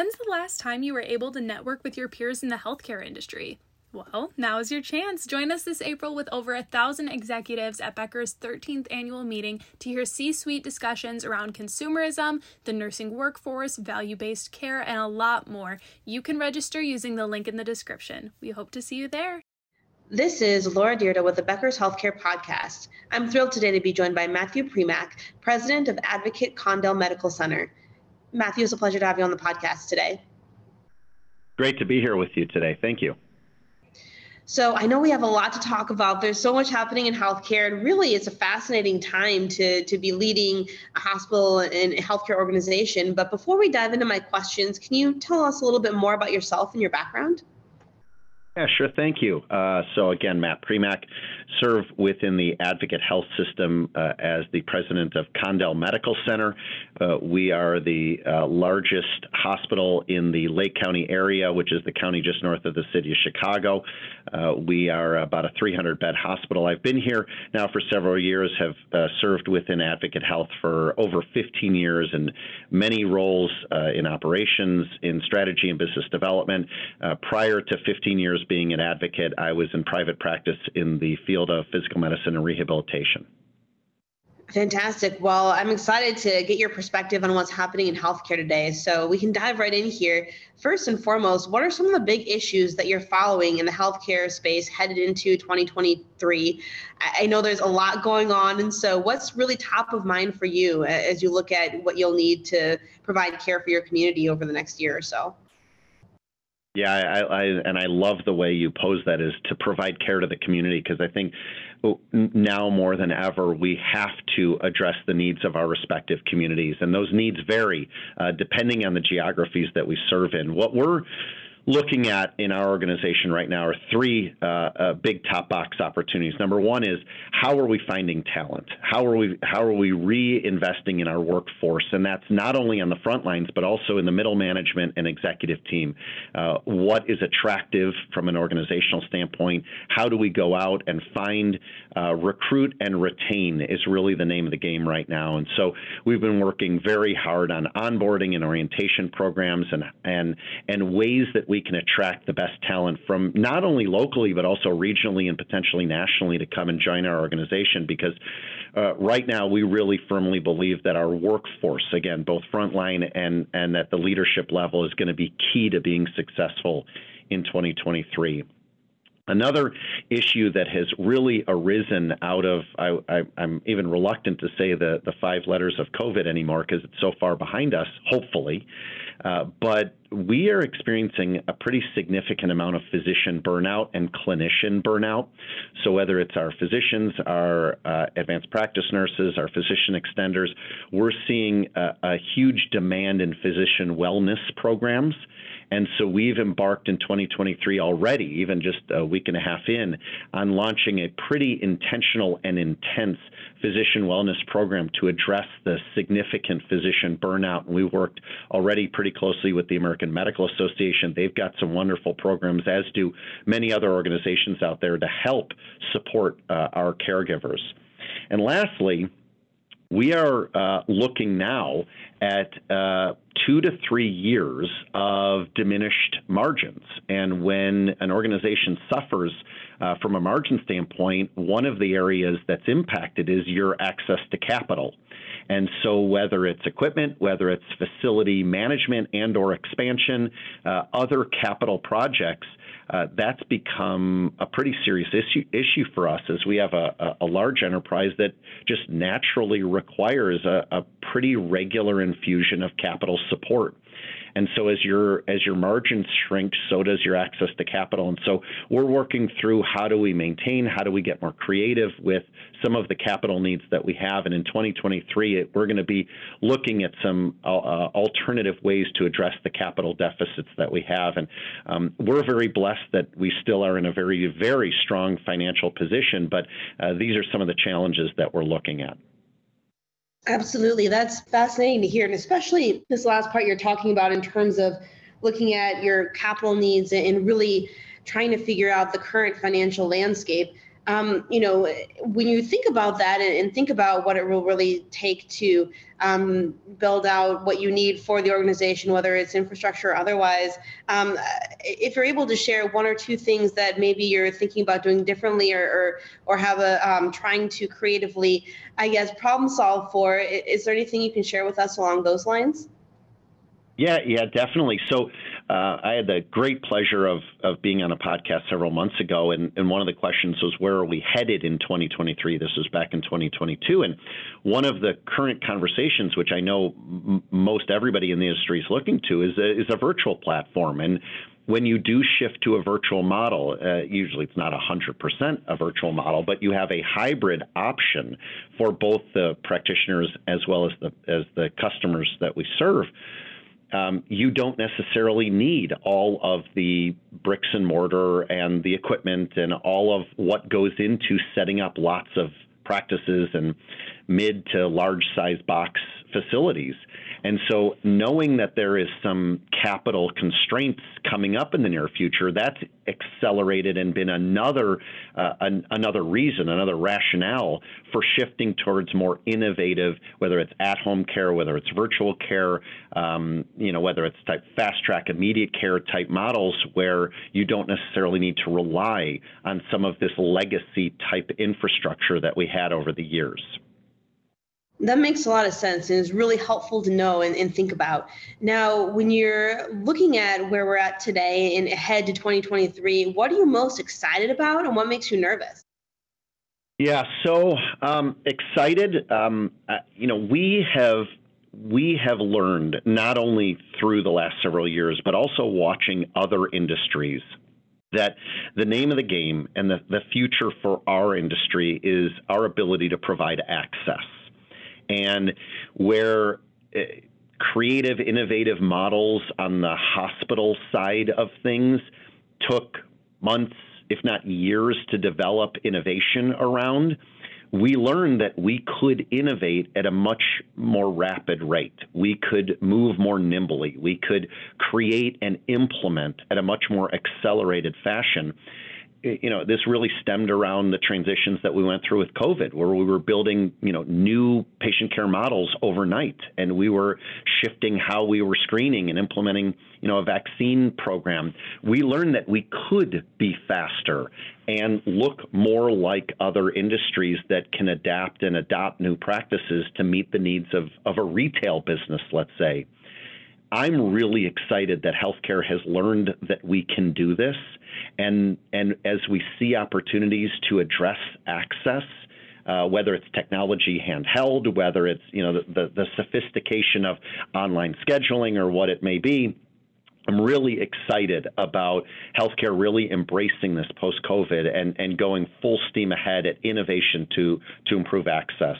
When's the last time you were able to network with your peers in the healthcare industry? Well, now is your chance. Join us this April with over a thousand executives at Becker's 13th annual meeting to hear C suite discussions around consumerism, the nursing workforce, value based care, and a lot more. You can register using the link in the description. We hope to see you there. This is Laura Dyrda with the Becker's Healthcare Podcast. I'm thrilled today to be joined by Matthew Primack, president of Advocate Condell Medical Center. Matthew, it's a pleasure to have you on the podcast today. Great to be here with you today. Thank you. So I know we have a lot to talk about. There's so much happening in healthcare, and really, it's a fascinating time to to be leading a hospital and a healthcare organization. But before we dive into my questions, can you tell us a little bit more about yourself and your background? Yeah, sure. Thank you. Uh, so again, Matt Primack, serve within the Advocate Health System uh, as the president of Condell Medical Center. Uh, we are the uh, largest hospital in the Lake County area, which is the county just north of the city of Chicago. Uh, we are about a 300 bed hospital. I've been here now for several years, have uh, served within Advocate Health for over 15 years in many roles in operations, in strategy and business development. prior to 15 years years being an advocate, I was in private practice in the field of physical medicine and rehabilitation. Fantastic. Well, I'm excited to get your perspective on what's happening in healthcare today. So we can dive right in here. First and foremost, what are some of the big issues that you're following in the healthcare space headed into 2023? I know there's a lot going on. And so, what's really top of mind for you as you look at what you'll need to provide care for your community over the next year or so? Yeah, I, I, and I love the way you pose that is to provide care to the community because I think now more than ever we have to address the needs of our respective communities, and those needs vary uh, depending on the geographies that we serve in. What we're looking at in our organization right now are three uh, uh, big top box opportunities. Number one is how are we finding talent? How are we how are we reinvesting in our workforce? And that's not only on the front lines but also in the middle management and executive team. Uh, what is attractive from an organizational standpoint? How do we go out and find, uh, recruit, and retain? Is really the name of the game right now. And so we've been working very hard on onboarding and orientation programs and and and ways that we can attract the best talent from not only locally but also regionally and potentially nationally to come and join our organization because uh, right now we really firmly believe that our workforce again both frontline and and at the leadership level is going to be key to being successful in 2023 Another issue that has really arisen out of, I, am even reluctant to say the, the five letters of COVID anymore because it's so far behind us, hopefully. Uh, but we are experiencing a pretty significant amount of physician burnout and clinician burnout. So, whether it's our physicians, our uh, advanced practice nurses, our physician extenders, we're seeing a, a huge demand in physician wellness programs. And so we've embarked in 2023 already, even just a week and a half in, on launching a pretty intentional and intense physician wellness program to address the significant physician burnout. And we worked already pretty closely with the American Medical Association. They've got some wonderful programs, as do many other organizations out there, to help support uh, our caregivers. And lastly, we are uh, looking now at uh, two to three years of diminished margins. And when an organization suffers uh, from a margin standpoint, one of the areas that's impacted is your access to capital. And so whether it's equipment, whether it's facility management and or expansion, uh, other capital projects, uh, that's become a pretty serious issue, issue for us as we have a, a large enterprise that just naturally requires a, a pretty regular infusion of capital support. And so as your as your margins shrink, so does your access to capital. And so we're working through how do we maintain, how do we get more creative with some of the capital needs that we have. And in 2023, we're going to be looking at some uh, uh, alternative ways to address the capital deficits that we have. And um, we're very blessed that we still are in a very very strong financial position. But uh, these are some of the challenges that we're looking at. Absolutely. That's fascinating to hear. And especially this last part you're talking about in terms of looking at your capital needs and really trying to figure out the current financial landscape. Um, you know, when you think about that and, and, think about what it will really take to um, build out what you need for the organization, whether it's infrastructure or otherwise, um, if you're able to share one or two things that maybe you're thinking about doing differently or or, or have a um, trying to creatively, I guess, problem solve for, is there anything you can share with us along those lines? Yeah, yeah, definitely. So uh, I had the great pleasure of of being on a podcast several months ago, and, and one of the questions was where are we headed in 2023? This was back in 2022, and one of the current conversations, which I know m- most everybody in the industry is looking to, is a, is a virtual platform, and when you do shift to a virtual model, uh, usually it's not 100% a virtual model, but you have a hybrid option for both the practitioners as well as the as the customers that we serve um, you don't necessarily need all of the bricks and mortar and the equipment and all of what goes into setting up lots of practices and mid to large size box facilities. And so, knowing that there is some capital constraints coming up in the near future, that's accelerated and been another uh, an, another reason, another rationale for shifting towards more innovative, whether it's at-home care, whether it's virtual care, um, you know, whether it's type fast track immediate care type models where you don't necessarily need to rely on some of this legacy type infrastructure that we had over the years. That makes a lot of sense and is really helpful to know and, and, think about. Now, when you're looking at where we're at today and ahead to 2023, what are you most excited about and what makes you nervous? Yeah, so um, excited. Um, uh, you know, we have we have learned not only through the last several years, but also watching other industries that the name of the game and the, the future for our industry is our ability to provide access and where uh, creative, innovative models on the hospital side of things took months, if not years, to develop innovation around. We learned that we could innovate at a much more rapid rate. We could move more nimbly. We could create and implement at a much more accelerated fashion you know, this really stemmed around the transitions that we went through with COVID, where we were building, you know, new patient care models overnight, and we were shifting how we were screening and implementing, you know, a vaccine program. We learned that we could be faster and look more like other industries that can adapt and adopt new practices to meet the needs of, of a retail business, let's say. I'm really excited that healthcare has learned that we can do this. And, and as we see opportunities to address access, uh, whether it's technology handheld, whether it's you know the, the, the sophistication of online scheduling or what it may be, I'm really excited about healthcare really embracing this post COVID and, and going full steam ahead at innovation to, to improve access.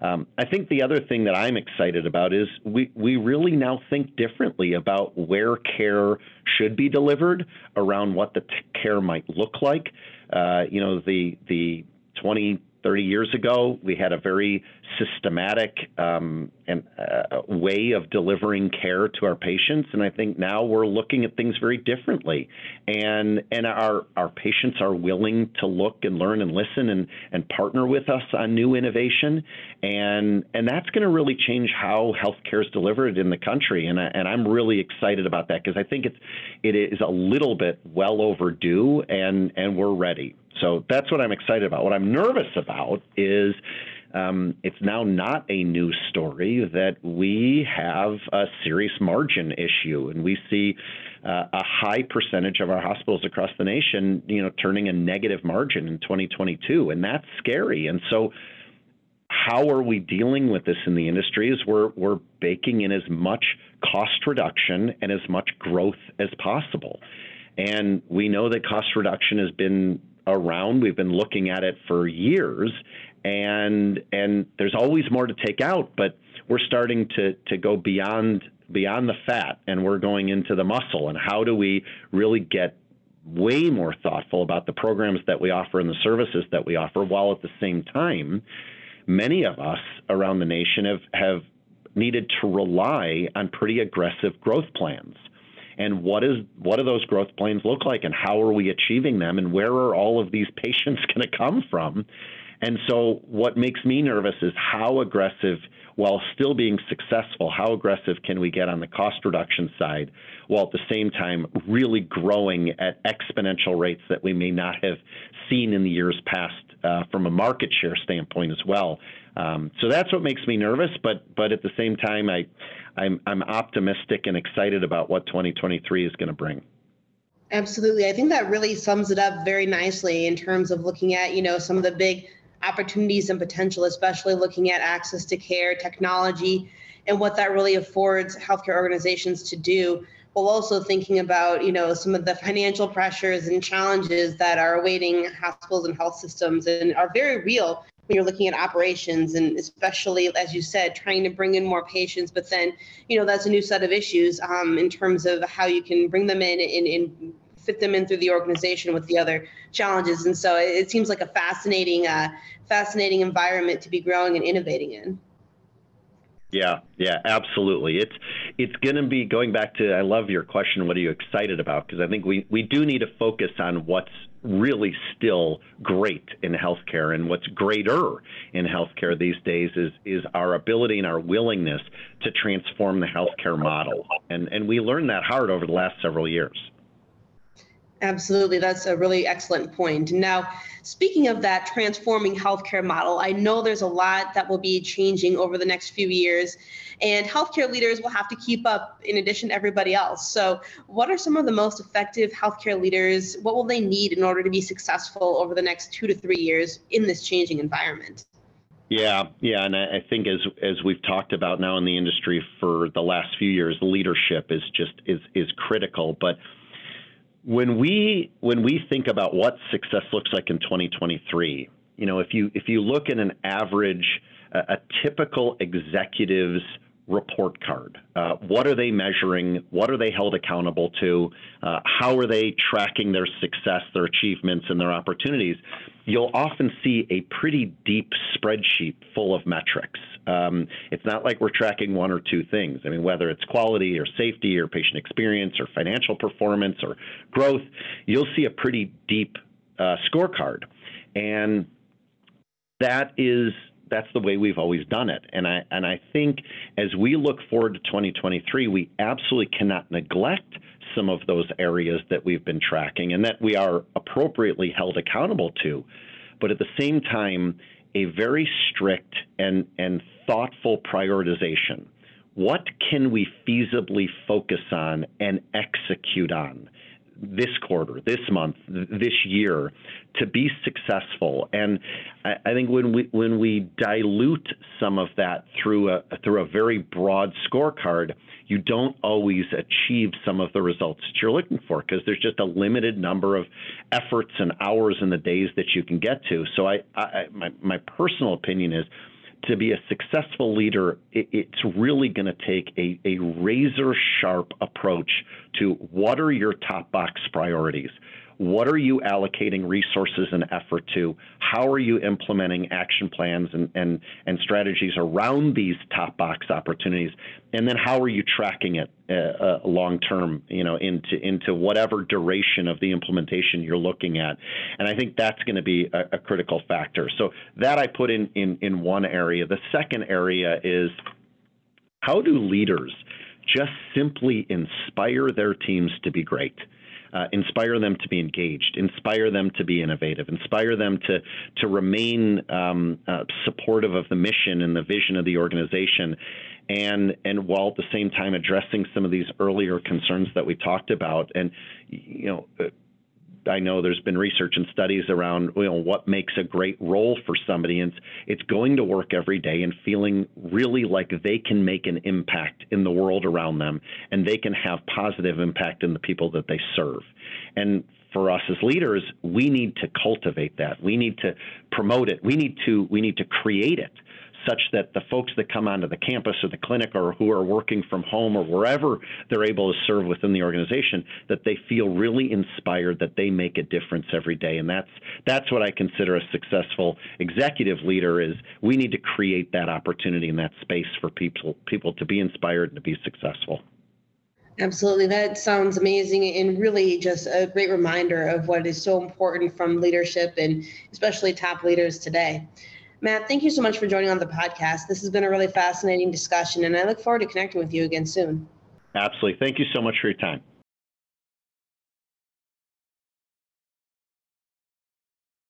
Um, I think the other thing that I'm excited about is we, we really now think differently about where care should be delivered, around what the t- care might look like. Uh, you know, the the 20 30 years ago, we had a very systematic um, and uh, way of delivering care to our patients, and I think now we're looking at things very differently. And and our our patients are willing to look and learn and listen and and partner with us on new innovation, and and that's going to really change how healthcare is delivered in the country. And I, and I'm really excited about that because I think it's it is a little bit well overdue, and and we're ready. So that's what I'm excited about. What I'm nervous about is um, it's now not a news story that we have a serious margin issue, and we see uh, a high percentage of our hospitals across the nation, you know, turning a negative margin in 2022, and that's scary. And so, how are we dealing with this in the industry? Is we're we're baking in as much cost reduction and as much growth as possible. And we know that cost reduction has been around. We've been looking at it for years, and and there's always more to take out, but we're starting to to go beyond beyond the fat, and we're going into the muscle. And how do we really get way more thoughtful about the programs that we offer and the services that we offer, while at the same time, many of us around the nation have have needed to rely on pretty aggressive growth plans and what is what do those growth plans look like and how are we achieving them and where are all of these patients going to come from? And so what makes me nervous is how aggressive while still being successful how aggressive can we get on the cost reduction side while at the same time really growing at exponential rates that we may not have seen in the years past uh, from a market share standpoint as well um, so that's what makes me nervous but but at the same time I I'm, I'm optimistic and excited about what 2023 is going to bring. Absolutely. I think that really sums it up very nicely in terms of looking at, you know, some of the big opportunities and potential, especially looking at access to care, technology, and what that really affords healthcare organizations to do, while also thinking about, you know, some of the financial pressures and challenges that are awaiting hospitals and health systems and are very real when you're looking at operations and especially as you said trying to bring in more patients but then you know that's a new set of issues um, in terms of how you can bring them in and, and, fit them in through the organization with the other challenges and so it, seems like a fascinating uh, fascinating environment to be growing and innovating in yeah, yeah, absolutely. It's it's going to be going back to. I love your question. What are you excited about? Because I think we we do need to focus on what's really still great in healthcare, and what's greater in healthcare these days is is our ability and our willingness to transform the healthcare model. And and we learned that hard over the last several years. Absolutely. That's a really excellent point. Now, speaking of that transforming healthcare model, I know there's a lot that will be changing over the next few years, and healthcare leaders will have to keep up in addition to everybody else. So, what are some of the most effective healthcare leaders? What will they need in order to be successful over the next two to three years in this changing environment? Yeah, yeah, and I think as as we've talked about now in the industry for the last few years, leadership is just is is critical. But when we when we think about what success looks like in 2023, you know, if you if you look at an average, uh, a typical executive's report card. Uh, what are they measuring? What are they held accountable to? Uh, how are they tracking their success, their achievements, and their opportunities? You'll often see a pretty deep spreadsheet full of metrics. Um, it's not like we're tracking one or two things. I mean, whether it's quality or safety or patient experience or financial performance or growth, you'll see a pretty deep uh, scorecard. And that is that's the way we've always done it. And I and I think as we look forward to 2023, we absolutely cannot neglect some of those areas that we've been tracking and that we are appropriately held accountable to. But at the same time, a very strict and and thoughtful prioritization. What can we feasibly focus on and execute on? This quarter, this month, this year to be successful. And I, think when we when we dilute some of that through a through a very broad scorecard, you don't always achieve some of the results that you're looking for because there's just a limited number of efforts and hours in the days that you can get to. So I, I my my personal opinion is to be a successful leader, it, it's really going to take a, a razor sharp approach to what are your top box priorities? What are you allocating resources and effort to? How are you implementing action plans and, and, and strategies around these top box opportunities? And then how are you tracking it uh, uh, long term, you know, into into whatever duration of the implementation you're looking at? And I think that's going to be a, a critical factor. So that I put in, in in one area. The second area is how do leaders just simply inspire their teams to be great? Uh, inspire them to be engaged, inspire them to be innovative, inspire them to to remain um, uh, supportive of the mission and the vision of the organization, and and while at the same time addressing some of these earlier concerns that we talked about, and you know uh, I know there's been research and studies around you know what makes a great role for somebody, and it's, going to work every day and feeling really like they can make an impact in the world around them, and they can have positive impact in the people that they serve. And for us as leaders, we need to cultivate that. We need to promote it. We need to we need to create it such that the folks that come onto the campus or the clinic or who are working from home or wherever they're able to serve within the organization that they feel really inspired that they make a difference every day and that's that's what I consider a successful executive leader is we need to create that opportunity and that space for people people to be inspired and to be successful. Absolutely. That sounds amazing and really just a great reminder of what is so important from leadership and especially top leaders today. Matt, thank you so much for joining on the podcast. This has been a really fascinating discussion, and I look forward to connecting with you again soon. Absolutely. Thank you so much for your time.